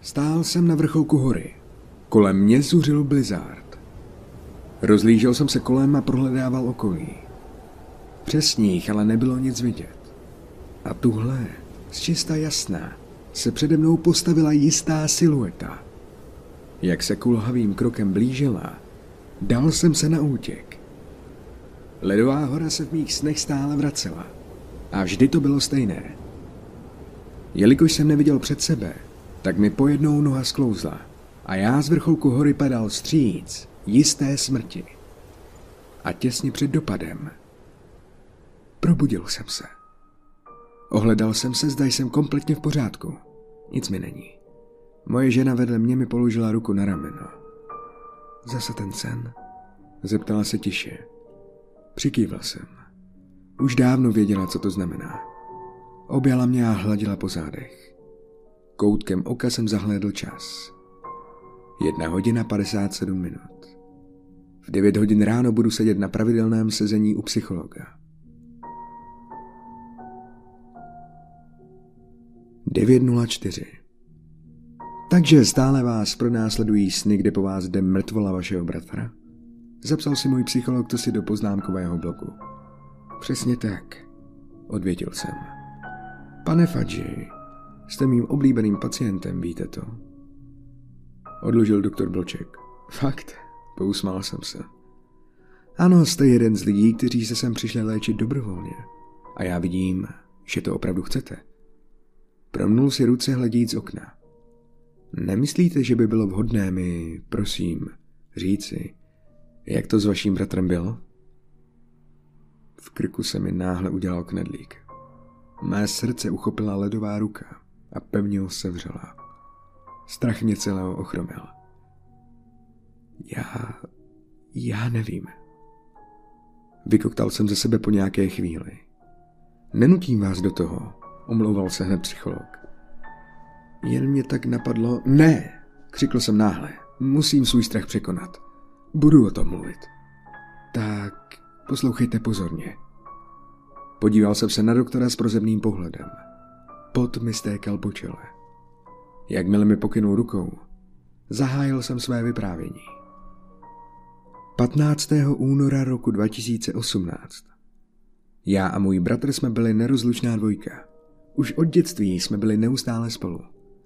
Stál jsem na vrcholku hory. Kolem mě zuřil blizzard. Rozlížel jsem se kolem a prohledával okolí. Přes sníh ale nebylo nic vidět. A tuhle, z čista jasná, se přede mnou postavila jistá silueta. Jak se kulhavým krokem blížila, dal jsem se na útěk. Ledová hora se v mých snech stále vracela. A vždy to bylo stejné. Jelikož jsem neviděl před sebe, tak mi pojednou noha sklouzla a já z vrcholku hory padal stříc jisté smrti. A těsně před dopadem probudil jsem se. Ohledal jsem se, zda jsem kompletně v pořádku. Nic mi není. Moje žena vedle mě mi položila ruku na rameno. Zase ten sen? Zeptala se tiše. Přikývil jsem. Už dávno věděla, co to znamená. Objala mě a hladila po zádech. Koutkem oka jsem zahlédl čas. Jedna hodina 57 minut. V 9 hodin ráno budu sedět na pravidelném sezení u psychologa. 9.04 Takže stále vás pronásledují sny, kde po vás jde mrtvola vašeho bratra? Zapsal si můj psycholog to si do poznámkového bloku. Přesně tak, odvětil jsem. Pane Fadži, jste mým oblíbeným pacientem, víte to? Odložil doktor Blček. Fakt, pousmál jsem se. Ano, jste jeden z lidí, kteří se sem přišli léčit dobrovolně. A já vidím, že to opravdu chcete. Promnul si ruce hledíc okna. Nemyslíte, že by bylo vhodné mi, prosím, říci, jak to s vaším bratrem bylo? V krku se mi náhle udělal knedlík. Mé srdce uchopila ledová ruka a pevně ho sevřela. Strach mě celého ochromil. Já... já nevím. Vykoktal jsem ze sebe po nějaké chvíli. Nenutím vás do toho, omlouval se hned psycholog. Jen mě tak napadlo... Ne, křikl jsem náhle. Musím svůj strach překonat. Budu o tom mluvit. Tak, poslouchejte pozorně. Podíval jsem se na doktora s prozemným pohledem. Pot mi stékal po čele. Jakmile mi pokynul rukou, zahájil jsem své vyprávění. 15. února roku 2018. Já a můj bratr jsme byli nerozlučná dvojka. Už od dětství jsme byli neustále spolu.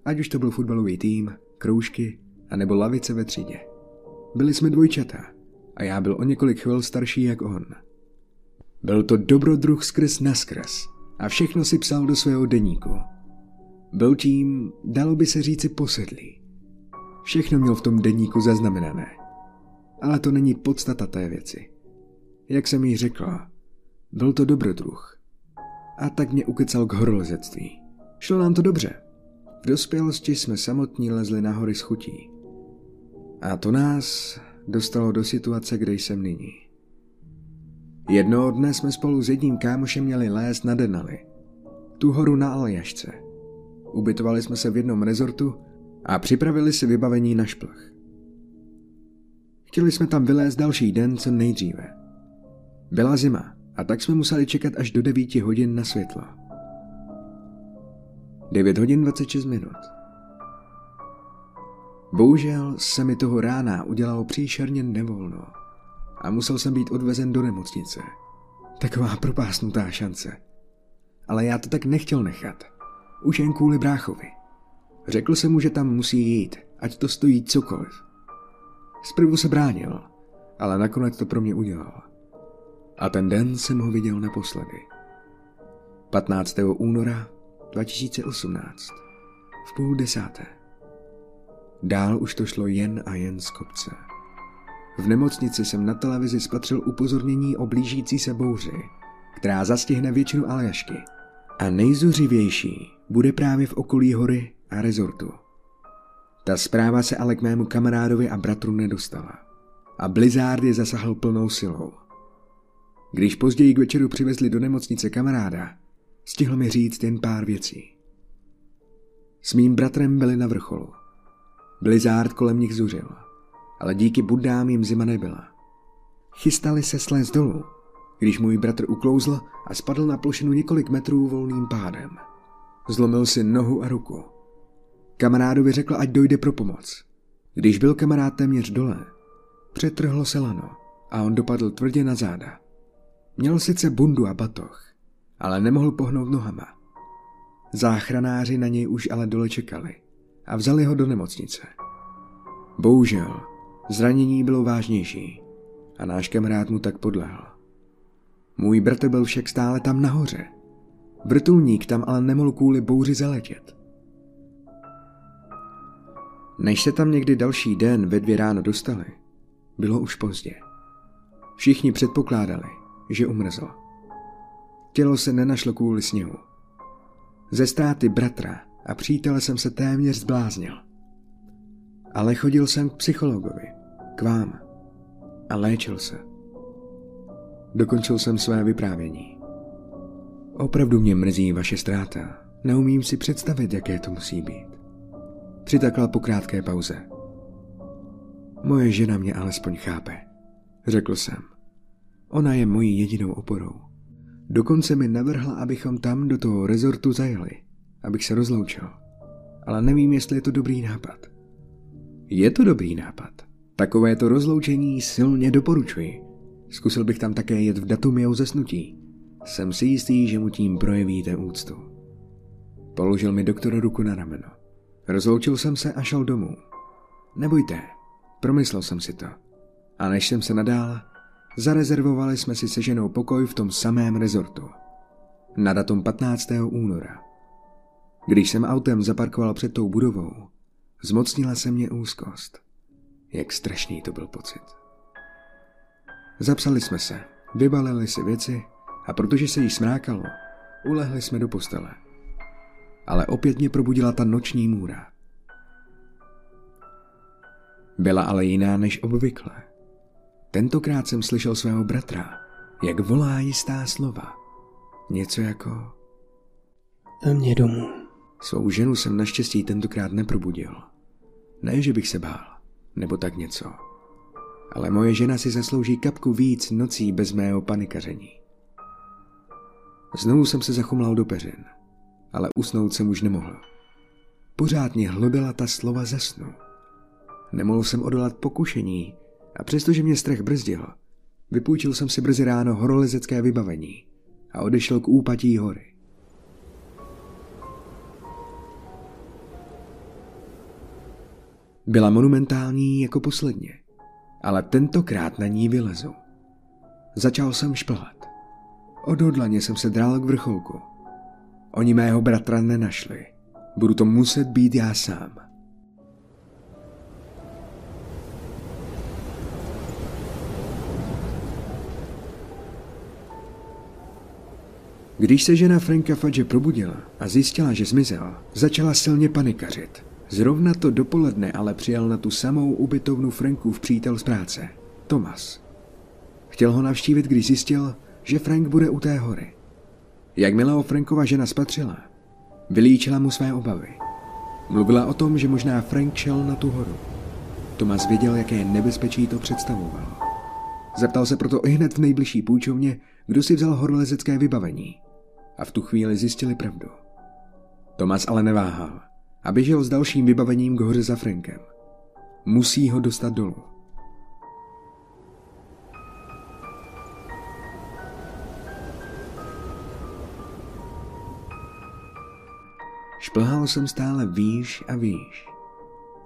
Ať už to byl fotbalový tým, kroužky, anebo lavice ve třídě. Byli jsme dvojčata a já byl o několik chvil starší jak on. Byl to dobrodruh skrz naskrz a všechno si psal do svého deníku. Byl tím, dalo by se říci, posedlý. Všechno měl v tom deníku zaznamenané. Ale to není podstata té věci. Jak jsem jí řekla, byl to dobrodruh. A tak mě ukecal k horolezectví. Šlo nám to dobře. V dospělosti jsme samotní lezli na hory s chutí. A to nás dostalo do situace, kde jsem nyní. Jednoho dne jsme spolu s jedním kámošem měli lézt na Denali, tu horu na Aljašce. Ubytovali jsme se v jednom rezortu a připravili si vybavení na šplach. Chtěli jsme tam vylézt další den co nejdříve. Byla zima a tak jsme museli čekat až do 9 hodin na světlo. 9 hodin 26 minut. Bohužel se mi toho rána udělalo příšerně nevolno a musel jsem být odvezen do nemocnice. Taková propásnutá šance. Ale já to tak nechtěl nechat. Už jen kvůli bráchovi. Řekl jsem mu, že tam musí jít, ať to stojí cokoliv. Zprvu se bránil, ale nakonec to pro mě udělal. A ten den jsem ho viděl naposledy. 15. února 2018. V půl desáté. Dál už to šlo jen a jen z kopce. V nemocnici jsem na televizi spatřil upozornění o blížící se bouři, která zastihne většinu Aljašky. A nejzuřivější bude právě v okolí hory a rezortu. Ta zpráva se ale k mému kamarádovi a bratru nedostala. A Blizzard je zasahl plnou silou. Když později k večeru přivezli do nemocnice kamaráda, stihl mi říct jen pár věcí. S mým bratrem byli na vrcholu. Blizzard kolem nich zuřil, ale díky budám jim zima nebyla. Chystali se slez dolů, když můj bratr uklouzl a spadl na plošinu několik metrů volným pádem. Zlomil si nohu a ruku. Kamarádovi řekl, ať dojde pro pomoc. Když byl kamarád téměř dole, přetrhlo se lano a on dopadl tvrdě na záda. Měl sice bundu a batoh, ale nemohl pohnout nohama. Záchranáři na něj už ale dole čekali a vzali ho do nemocnice. Bohužel, zranění bylo vážnější a náš kamarád mu tak podlehl. Můj bratr byl však stále tam nahoře. Vrtulník tam ale nemohl kvůli bouři zaletět. Než se tam někdy další den ve dvě ráno dostali, bylo už pozdě. Všichni předpokládali, že umrzl. Tělo se nenašlo kvůli sněhu. Ze ztráty bratra a přítele jsem se téměř zbláznil. Ale chodil jsem k psychologovi, k vám, a léčil se. Dokončil jsem své vyprávění. Opravdu mě mrzí vaše ztráta. Neumím si představit, jaké to musí být. Přitakla po krátké pauze. Moje žena mě alespoň chápe, řekl jsem. Ona je mojí jedinou oporou. Dokonce mi navrhla, abychom tam do toho rezortu zajeli, abych se rozloučil. Ale nevím, jestli je to dobrý nápad. Je to dobrý nápad. Takovéto rozloučení silně doporučuji. Zkusil bych tam také jet v datu jeho zesnutí. Jsem si jistý, že mu tím projevíte úctu. Položil mi doktor ruku na rameno. Rozloučil jsem se a šel domů. Nebojte, promyslel jsem si to. A než jsem se nadál, zarezervovali jsme si se ženou pokoj v tom samém rezortu. Na datum 15. února. Když jsem autem zaparkoval před tou budovou, zmocnila se mě úzkost. Jak strašný to byl pocit. Zapsali jsme se, vybalili si věci a protože se jí smrákalo, ulehli jsme do postele. Ale opět mě probudila ta noční můra. Byla ale jiná než obvykle. Tentokrát jsem slyšel svého bratra, jak volá jistá slova. Něco jako... Na mě domů. Svou ženu jsem naštěstí tentokrát neprobudil. Ne, že bych se bál, nebo tak něco. Ale moje žena si zaslouží kapku víc nocí bez mého panikaření. Znovu jsem se zachumlal do peřin, ale usnout jsem už nemohl. Pořád mě hlodala ta slova ze snu. Nemohl jsem odolat pokušení a přestože mě strach brzdil, vypůjčil jsem si brzy ráno horolezecké vybavení a odešel k úpatí hory. Byla monumentální jako posledně, ale tentokrát na ní vylezu. Začal jsem šplhat. Odhodlaně jsem se drál k vrcholku. Oni mého bratra nenašli. Budu to muset být já sám. Když se žena Franka Fadže probudila a zjistila, že zmizel, začala silně panikařit. Zrovna to dopoledne ale přijal na tu samou ubytovnu Frankův přítel z práce, Thomas. Chtěl ho navštívit, když zjistil, že Frank bude u té hory. Jakmile ho Frankova žena spatřila, vylíčila mu své obavy. Mluvila o tom, že možná Frank šel na tu horu. Thomas věděl, jaké nebezpečí to představovalo. Zeptal se proto i hned v nejbližší půjčovně, kdo si vzal horolezecké vybavení. A v tu chvíli zjistili pravdu. Tomas ale neváhal a běžel s dalším vybavením k hoře za Frankem. Musí ho dostat dolů. Šplhal jsem stále výš a výš.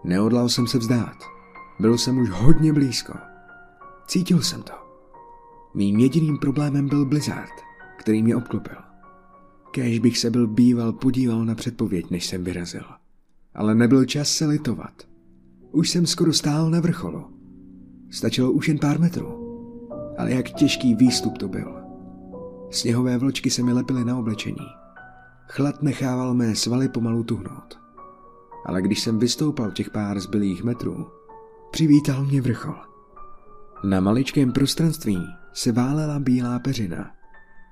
Neodlal jsem se vzdát. Byl jsem už hodně blízko. Cítil jsem to. Mým jediným problémem byl Blizzard, který mě obklopil. Kéž bych se byl býval podíval na předpověď, než jsem vyrazil. Ale nebyl čas se litovat. Už jsem skoro stál na vrcholu. Stačilo už jen pár metrů. Ale jak těžký výstup to byl. Sněhové vločky se mi lepily na oblečení. Chlad nechával mé svaly pomalu tuhnout. Ale když jsem vystoupal těch pár zbylých metrů, přivítal mě vrchol. Na maličkém prostranství se válela bílá peřina.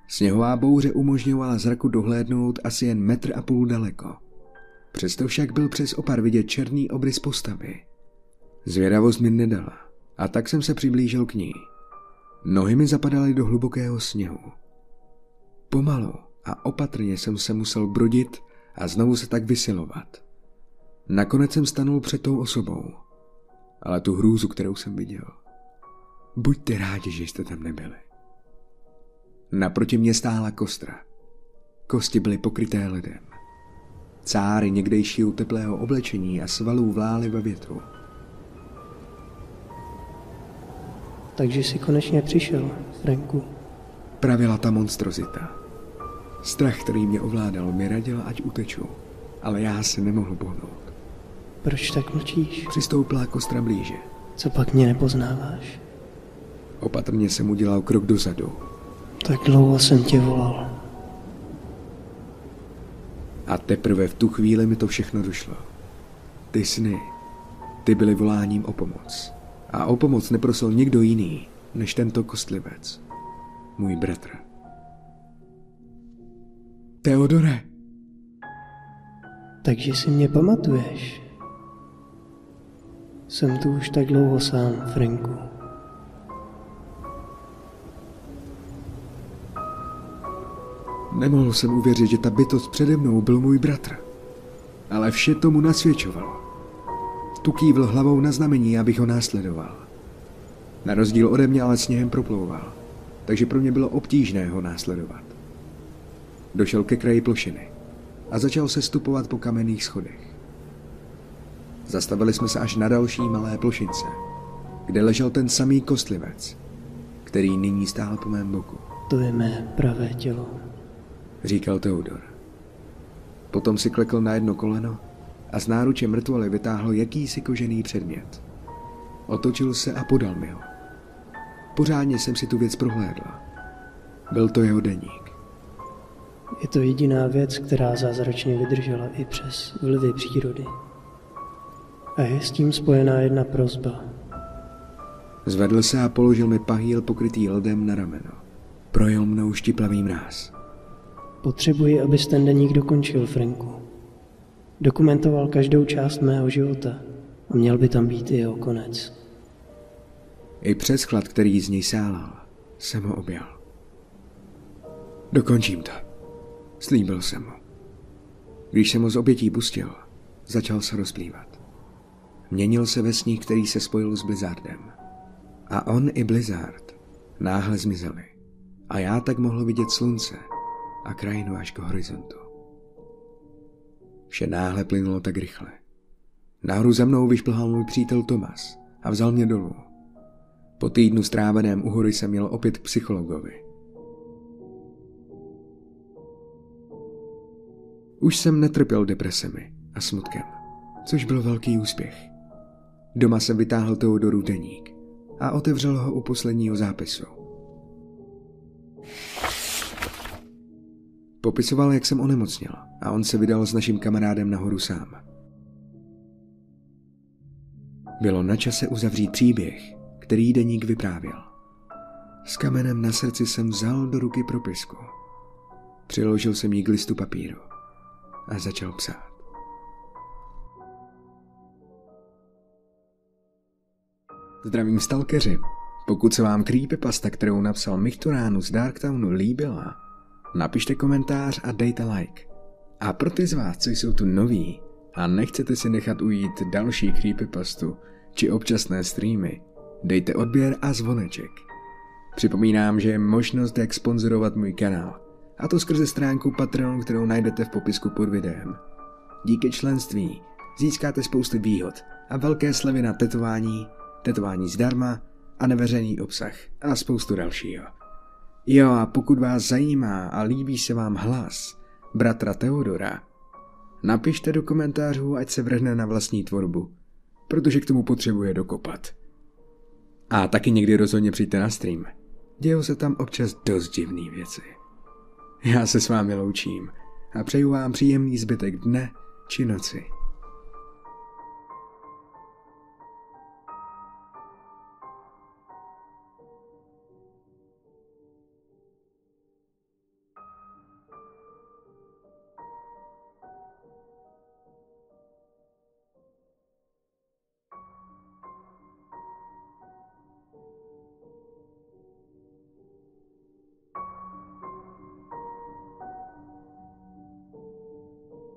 Sněhová bouře umožňovala zraku dohlédnout asi jen metr a půl daleko. Přesto však byl přes opar vidět černý obrys postavy. Zvědavost mi nedala a tak jsem se přiblížil k ní. Nohy mi zapadaly do hlubokého sněhu. Pomalu a opatrně jsem se musel brodit a znovu se tak vysilovat. Nakonec jsem stanul před tou osobou, ale tu hrůzu, kterou jsem viděl. Buďte rádi, že jste tam nebyli. Naproti mě stála kostra. Kosti byly pokryté ledem. Cáry někdejšího teplého oblečení a svalů vlály ve větru. Takže jsi konečně přišel, Franku. Pravila ta monstrozita. Strach, který mě ovládal, mi radil, ať uteču, ale já se nemohl pohnout. Proč tak mlčíš? Přistoupila kostra blíže. Co pak mě nepoznáváš? Opatrně jsem udělal krok dozadu. Tak dlouho jsem tě volal. A teprve v tu chvíli mi to všechno došlo. Ty sny, ty byly voláním o pomoc. A o pomoc neprosil nikdo jiný, než tento kostlivec. Můj bratr. Teodore! Takže si mě pamatuješ. Jsem tu už tak dlouho sám, Franku. Nemohl jsem uvěřit, že ta bytost přede mnou byl můj bratr. Ale vše tomu nasvědčovalo. Tu kývl hlavou na znamení, abych ho následoval. Na rozdíl ode mě ale sněhem proplouval, takže pro mě bylo obtížné ho následovat. Došel ke kraji plošiny a začal se stupovat po kamenných schodech. Zastavili jsme se až na další malé plošince, kde ležel ten samý kostlivec, který nyní stál po mém boku. To je mé pravé tělo. Říkal Teodor. Potom si klekl na jedno koleno a z náruče mrtvoly vytáhl jakýsi kožený předmět. Otočil se a podal mi ho. Pořádně jsem si tu věc prohlédla. Byl to jeho deník. Je to jediná věc, která zázračně vydržela i přes vlivy přírody. A je s tím spojená jedna prozba. Zvedl se a položil mi pahýl pokrytý ledem na rameno. Projel mnou štiplavý mráz. Potřebuji, abys ten deník dokončil, Franku. Dokumentoval každou část mého života a měl by tam být i jeho konec. I přes chlad, který z něj sálal, jsem ho objal. Dokončím to. Slíbil jsem mu. Když jsem ho z obětí pustil, začal se rozplývat. Měnil se ve sníh, který se spojil s Blizzardem. A on i Blizzard náhle zmizeli. A já tak mohl vidět slunce a krajinu až k horizontu. Vše náhle plynulo tak rychle. Nahoru za mnou vyšplhal můj přítel Tomas a vzal mě dolů. Po týdnu stráveném u hory jsem měl opět k psychologovi. Už jsem netrpěl depresemi a smutkem, což byl velký úspěch. Doma jsem vytáhl Teodoru deník a otevřel ho u posledního zápisu. Popisoval, jak jsem onemocněl a on se vydal s naším kamarádem nahoru sám. Bylo na čase uzavřít příběh, který deník vyprávěl. S kamenem na srdci jsem vzal do ruky propisku. Přiložil jsem jí k listu papíru a začal psát. Zdravím stalkeři. Pokud se vám creepypasta, kterou napsal Michturánu z Darktownu líbila, napište komentář a dejte like. A pro ty z vás, co jsou tu noví a nechcete si nechat ujít další creepypastu či občasné streamy, dejte odběr a zvoneček. Připomínám, že je možnost, jak sponzorovat můj kanál, a to skrze stránku Patreon, kterou najdete v popisku pod videem. Díky členství získáte spousty výhod a velké slevy na tetování, tetování zdarma a neveřejný obsah a spoustu dalšího. Jo a pokud vás zajímá a líbí se vám hlas bratra Teodora, napište do komentářů, ať se vrhne na vlastní tvorbu, protože k tomu potřebuje dokopat. A taky někdy rozhodně přijďte na stream. Dějou se tam občas dost divný věci. Já se s vámi loučím a přeju vám příjemný zbytek dne či noci.